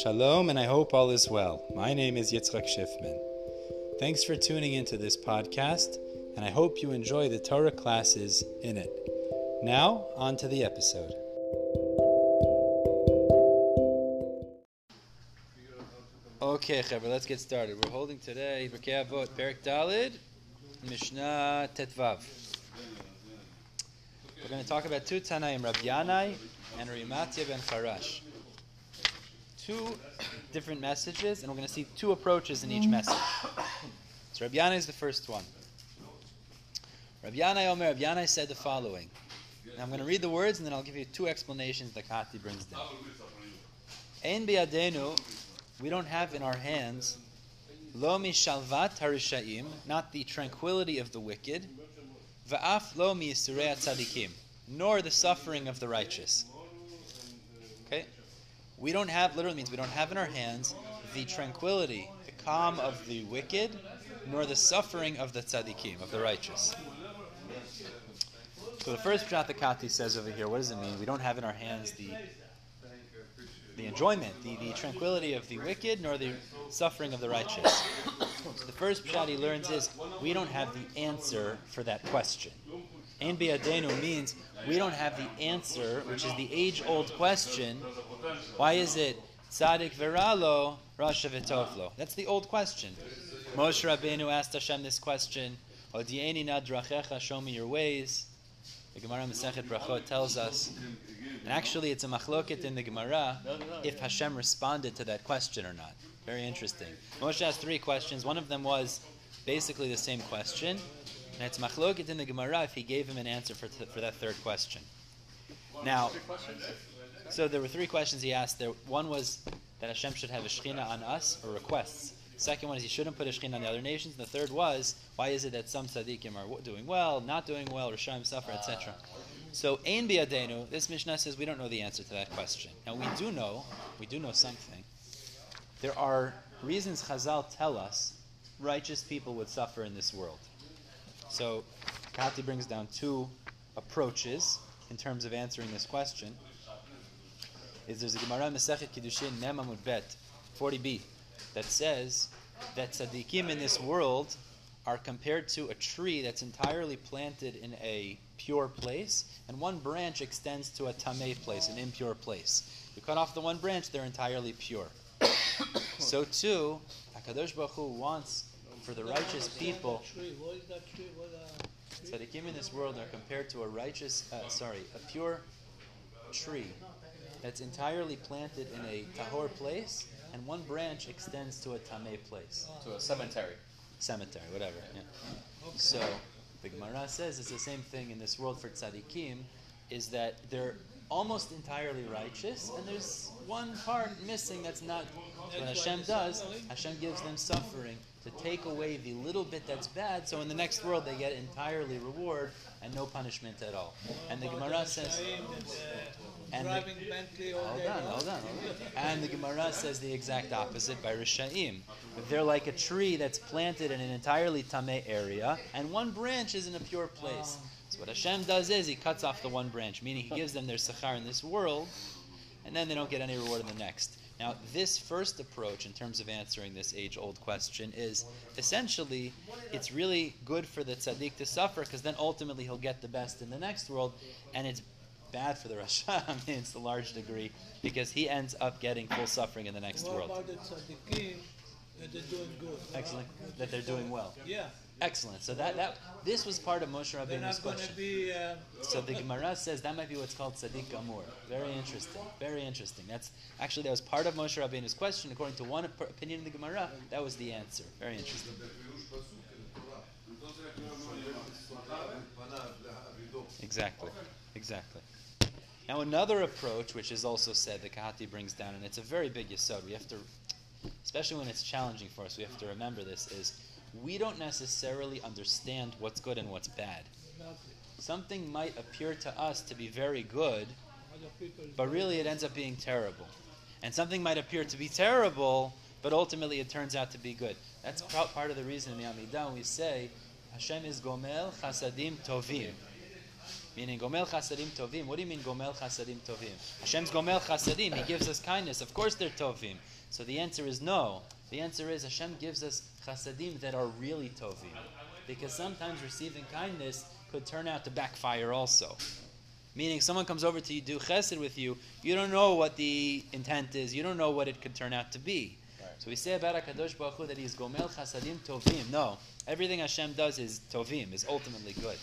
Shalom, and I hope all is well. My name is Yitzchak Schiffman. Thanks for tuning into this podcast, and I hope you enjoy the Torah classes in it. Now, on to the episode. Okay, Chaver, let's get started. We're holding today Pirkei Avot, Dalid, Mishnah Tetvav. We're going to talk about two Tanaim, Rabbi Yanai and Rimatya ben Charash two different messages, and we're going to see two approaches in each message. So Rabbi Yanai is the first one. Rabbi Yanai Omer, Rabbi Yanai said the following. I'm going to read the words, and then I'll give you two explanations that Kehati brings down. Ein biadenu, we don't have in our hands, lo mishalvat harishaim, not the tranquility of the wicked, va'af lo mi tzadikim, nor the suffering of the righteous. We don't have, literally means we don't have in our hands the tranquility, the calm of the wicked, nor the suffering of the tzaddikim, of the righteous. So the first pshat the Kehati says over here, what does it mean? We don't have in our hands the the enjoyment, the, the tranquility of the wicked, nor the suffering of the righteous. So the first pshat he learns is we don't have the answer for that question. Ein biadenu means we don't have the answer, which is the age-old question. Why is it tzadik veralo, rasha v'toflo? That's the old question. Moshe Rabbeinu asked Hashem this question. Odieni na show me your ways. The Gemara Masechet Brachot tells us, and actually it's a machloket in the Gemara if Hashem responded to that question or not. Very interesting. Moshe asked three questions. One of them was basically the same question. And it's machloket in the Gemara if he gave him an answer for, th- for that third question. Now, so there were three questions he asked. There, one was that Hashem should have a shechina on us or requests. Second one is he shouldn't put a shechina on the other nations. And the third was why is it that some tzaddikim are doing well, not doing well, Rishayim suffer, etc. So ein biadenu, this Mishnah says we don't know the answer to that question. Now we do know, we do know something. There are reasons Chazal tell us righteous people would suffer in this world. So Kehati brings down two approaches in terms of answering this question. Is there's a Gemara Masechet Kiddushin Memamud Bet 40b that says that tzaddikim in this world are compared to a tree that's entirely planted in a pure place, and one branch extends to a tameh place, an impure place. You cut off the one branch, they're entirely pure. so too, Hakadosh Baruch Hu wants for the righteous people. Tzaddikim in this world are compared to a righteous, uh, sorry, a pure tree that's entirely planted in a tahor place, and one branch extends to a tameh place. To a cemetery. Cemetery, whatever. Yeah. So the Gemara says it's the same thing in this world for tzaddikim, is that they're almost entirely righteous, and there's one part missing that's not. What Hashem does, Hashem gives them suffering to take away the little bit that's bad, so in the next world they get entirely reward and no punishment at all. And the Gemara says, and the, hold on, hold on, and the Gemara says the exact opposite by Rishaim. They're like a tree that's planted in an entirely tameh area, and one branch is in a pure place. So what Hashem does is He cuts off the one branch, meaning He gives them their sechar in this world, and then they don't get any reward in the next. Now, this first approach, in terms of answering this age-old question, is essentially it's really good for the tzaddik to suffer because then ultimately he'll get the best in the next world, and it's bad for the Rasha. I mean, it's a large degree because he ends up getting full suffering in the next what world. about the tzaddikim that they're doing good? Excellent. That they're doing well. Yeah. Excellent. So that, that this was part of Moshe Rabbeinu's not going to question. be. Uh, So the Gemara says that might be what's called tzaddik amur. Very interesting. Very interesting. That's actually that was part of Moshe Rabbeinu's question. According to one opinion in the Gemara, that was the answer. Very interesting. Exactly. Exactly. Now another approach, which is also said, that Kehati brings down, and it's a very big yisod. We have to, especially when it's challenging for us, we have to remember this: is we don't necessarily understand what's good and what's bad. Something might appear to us to be very good, but really it ends up being terrible. And something might appear to be terrible, but ultimately it turns out to be good. That's part of the reason in the Amidah we say Hashem is Gomel Chasadim Tovim. Meaning Gomel Chasadim Tovim. What do you mean Gomel Chasadim Tovim? Hashem's Gomel Chasadim. He gives us kindness. Of course they're Tovim. So the answer is no. The answer is Hashem gives us Chasadim that are really Tovim. Because sometimes receiving kindness could turn out to backfire also. Meaning someone comes over to you, do chesed with you, you don't know what the intent is, you don't know what it could turn out to be. Right. So we say about HaKadosh Baruch Hu that he's Gomel Chasadim Tovim. No. Everything Hashem does is Tovim, is ultimately good.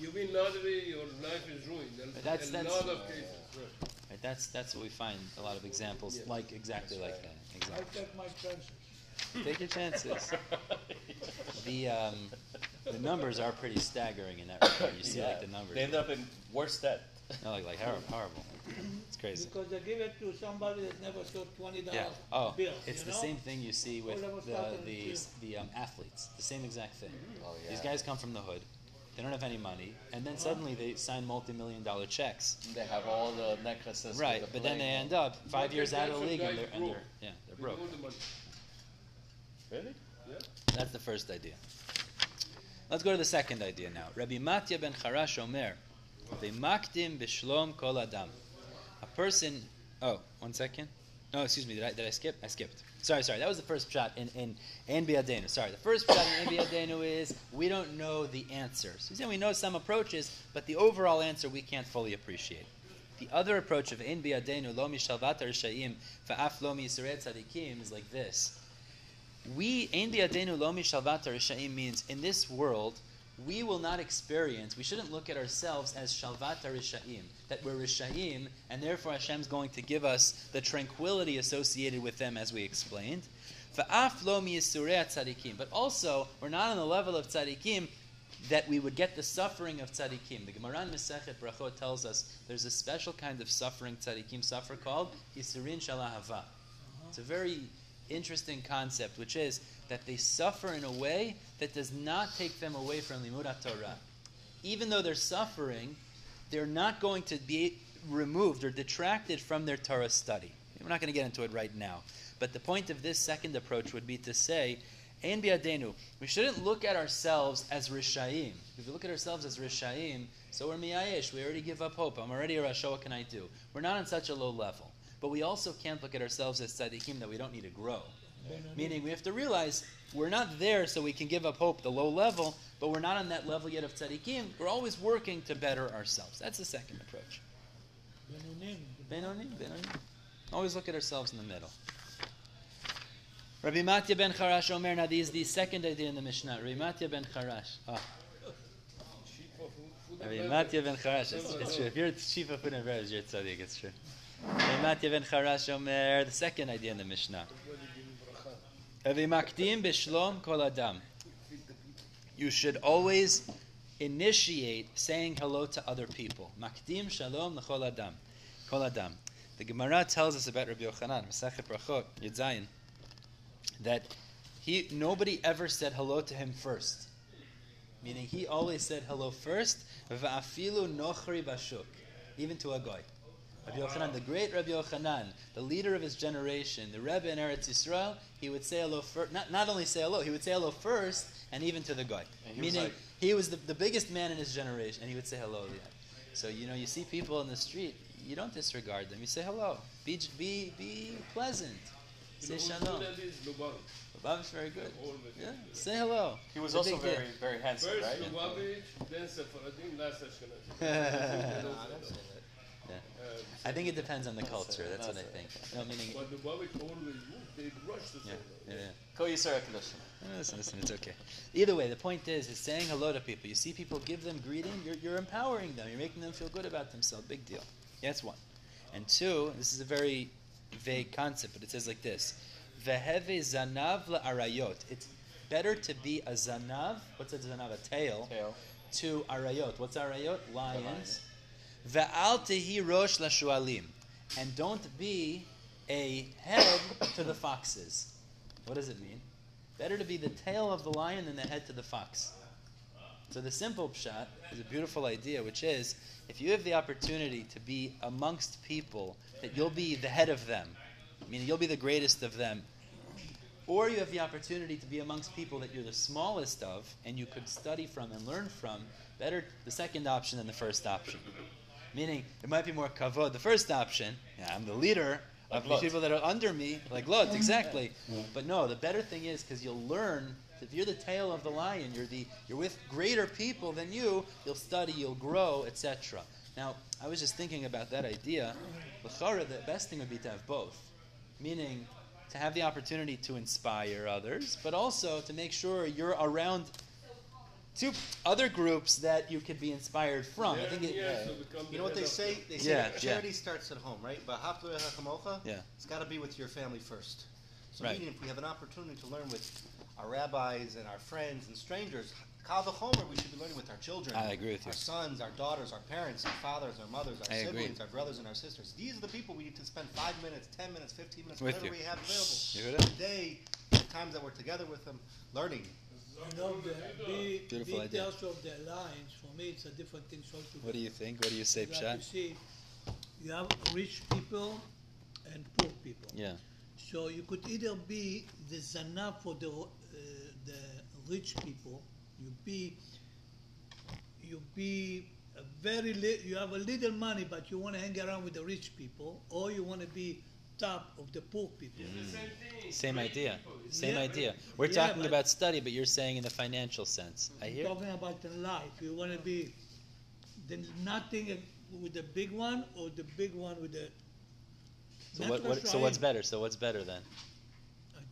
You mean lottery, your life is ruined. And But that's- a that's- lot of cases. right. Right? That's that's what we find a lot of examples Yes. like exactly like that. I Exactly. take my chances. Take your chances. The um, the numbers are pretty staggering in that regard. You see like the numbers. They end up in worse debt. No, like like horrible, horrible. It's crazy. Because they give it to somebody that never saw twenty dollars. Yeah. Oh, bill. it's the know? same thing you see with All of us the the the um, athletes. The same exact thing. Oh, yeah. These guys come from the hood. They don't have any money, and then suddenly they sign multi-million dollar checks. They have all the necklaces. Right, the but then they end up five years out of the league, and they're, and broke. they're yeah they're broke. own the money. Really? Yeah. That's the first idea. Let's go to the second idea now. Rabbi Matya ben Charash Omer, V'makdim b'shlom kol adam. A person. Oh, one second. No, excuse me. Did I, did I skip? I skipped. Sorry, sorry. That was the first shot in in in Biadenu. Sorry, the first shot in Biadenu is we don't know the answer. So we know some approaches, but the overall answer we can't fully appreciate. The other approach of in Biadenu lo mishalvat rishaim fa'af lo tzadikim is like this. We ein biadenu lo mishalvat rishaim means in this world we will not experience. We shouldn't look at ourselves as shalvat rishaim that we're rishaim and therefore Hashem's going to give us the tranquility associated with them as we explained. Tzadikim, but also we're not on the level of tzadikim that we would get the suffering of tzaddikim. The Gemara in Masechet Brachot tells us there's a special kind of suffering tzaddikim suffer called Yisurin Shalahava. It's a very interesting concept, which is that they suffer in a way that does not take them away from Limud Torah. Even though they're suffering, they're not going to be removed or detracted from their Torah study. We're not going to get into it right now. But the point of this second approach would be to say, Ein biadenu, we shouldn't look at ourselves as Rishayim. If we look at ourselves as Rishayim, so we're Miyayish, we already give up hope. I'm already a Rasha, what can I do? We're not on such a low level. But we also can't look at ourselves as Tzadikim that we don't need to grow. Meaning we have to realize we're not there so we can give up hope, the low level, but we're not on that level yet of tzaddikim. We're always working to better ourselves. That's the second approach. Benonim. Benonim, Benonim. Always look at ourselves in the middle. Rabbi Matya ben Charash Omer, now these the second idea in the Mishnah. Rabbi Matya ben Charash. Oh, Sheep of food Rabbi. Matya ben Charash. It's, it's true. If you're chief of food and beverage, you're tzaddik. It's true. Rabbi Matya ben Charash Omer, the second idea in the Mishnah. You should always initiate saying hello to other people. Makdim shalom l'chol adam. Kol adam. The Gemara tells us about Rabbi Yochanan, Masachet Brachot, Yud Zayin, that he nobody ever said hello to him first. Meaning he always said hello first. Va'afilu nochri bashuk, even to a goy. Rabbi Yochanan, the great Rabbi Yochanan, the leader of his generation, the Rebbe in Eretz Yisrael, he would say hello first. Not, not only say hello, he would say hello first, and even to the guy. And he was Meaning like- he was the, the biggest man in his generation, and he would say hello. Yeah. So you know, you see people in the street, you don't disregard them. You say hello. Be be be pleasant. You Say know shalom. good at this? Lubavitch. Lubavitch very good. Yeah. Say hello. He was It's a also big deal. very, very handsome, First right? Lubavitch, then Sephardim, last Ashkenazi. Yeah. Uh, I think it depends on the That's culture. it, That's what I think. No, meaning. But the Lubavitch always moved. They rush to Yeah, say yeah, yeah. Ko Yisrael Kedoshim. No, Listen, listen, it's okay. Either way, the point is, is saying hello to people. You see people give them greeting, you're, you're empowering them. You're making them feel good about themselves. Big deal. Yeah, that's one. And two, this is a very vague concept, but it says like this: Veheve zanav arayot. It's better to be a zanav. What's a zanav? A tail. Tail. To arayot. What's arayot? Lions. Rosh lashualim. And don't be a head to the foxes. What does it mean? Better to be the tail of the lion than the head to the fox. So the simple pshat is a beautiful idea, which is if you have the opportunity to be amongst people, that you'll be the head of them, meaning you'll be the greatest of them. or you have the opportunity to be amongst people that you're the smallest of and you could study from and learn from. Better the second option than the first option. Meaning, it might be more kavod. The first option, yeah, I'm the leader of the people that are under me, like Lot, exactly. But no, the better thing is because you'll learn. If you're the tail of the lion, you're the you're with greater people than you. You'll study, you'll grow, etc. Now, I was just thinking about that idea. L'chara, the best thing would be to have both, meaning to have the opportunity to inspire others, but also to make sure you're around two other groups that you could be inspired from. I think it, Yes, to become You the know what they head of- say? They say Yeah, that yeah. charity starts at home, right? But haftu hachamocha, Yeah. it's got to be with your family first. So Right. meaning, if we have an opportunity to learn with our rabbis and our friends and strangers, kal v'chomer, we should be learning with our children. I agree with you. Our sons, our daughters, our parents, our fathers, our mothers, our I agree. siblings, our brothers, and our sisters. These are the people we need to spend five minutes, ten minutes, fifteen minutes, With whatever you. we have available. You heard it? Today, the times that we're together with them, learning. You know, the big Beautiful idea. details of the alliance, for me, it's a different thing altogether. What do you think? What do you say, You Pshat? to see, you have rich people and poor people. Yeah. So you could either be the zana for the uh, the rich people, you be you be a very li- you have a little money, but you want to hang around with the rich people, or you want to be top of the poor people. It's the mm. same. Same idea. people. Same Yeah. idea. We're Yeah, talking about study, but you're saying in the financial sense. Mm-hmm. I hear. Talking about the life, you want to be the nothing with the big one, or the big one with the. So what, what, so what's better? So what's better then?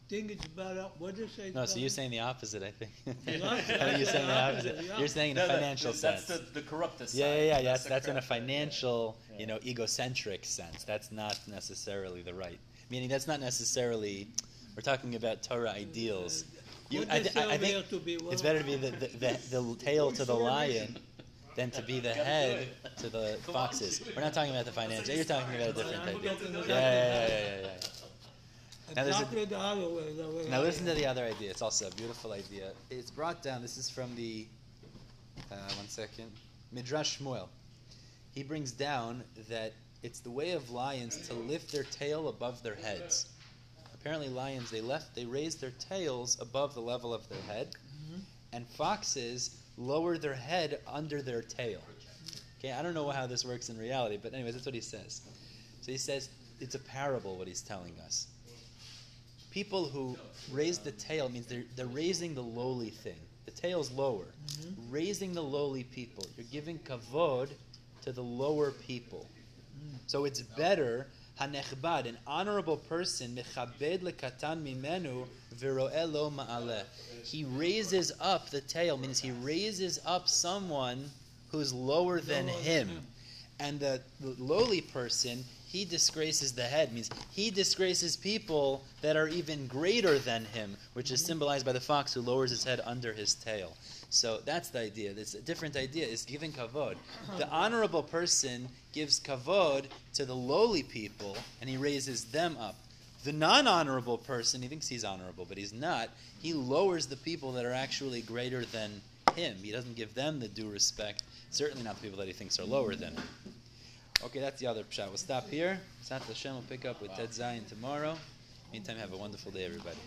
I think it's better. What do you say? No, so you're saying the opposite. I think. The I think you're saying the opposite. You're saying in No, a that- financial that's sense. the, the corrupted side. Yeah, yeah, yeah. That's the that's in a financial, Yeah. you know, egocentric sense. That's not necessarily the right. Meaning that's not necessarily. We're talking about Torah ideals. You, I, they thi- say I, I think to be, it's better to be the, the, the, the tail to the lion than to be the head to the foxes. We're not talking about the financial. You're talking about a different I'm idea. Yeah, yeah, yeah, yeah, yeah, yeah. Now a- Exactly the other way. The way Now listen to the other idea. It's also a beautiful idea. It's brought down. This is from the. Uh, one second. Midrash Shmuel. He brings down that it's the way of lions to lift their tail above their heads. Apparently, lions they left they raise their tails above the level of their head, and foxes lower their head under their tail. Okay, I don't know how this works in reality, but anyways, that's what he says. So he says it's a parable what he's telling us people who raise the tail means they're, they're raising the lowly thing. The tail's lower. Mm-hmm. Raising the lowly people. You're giving kavod to the lower people. Mm. So it's better, hanechbad, an honorable person, mechabed lekatan mimenu, viroe lo ma'aleh. He raises up the tail, means he raises up someone who's lower than him. And the lowly person, he disgraces the head, means he disgraces people that are even greater than him, which is mm-hmm. symbolized by the fox who lowers his head under his tail. So that's the idea. It's a different idea. Is giving kavod. The uh-huh. honorable person gives kavod to the lowly people, and he raises them up. The non-honorable person, he thinks he's honorable, but he's not. He mm-hmm. lowers the people that are actually greater than him. He doesn't give them the due respect. Certainly not the people that he thinks are lower than him. Okay, that's the other pshat. We'll stop here. Sat Hashem will pick up with Tet Zayin tomorrow. Meantime, have a wonderful day, everybody.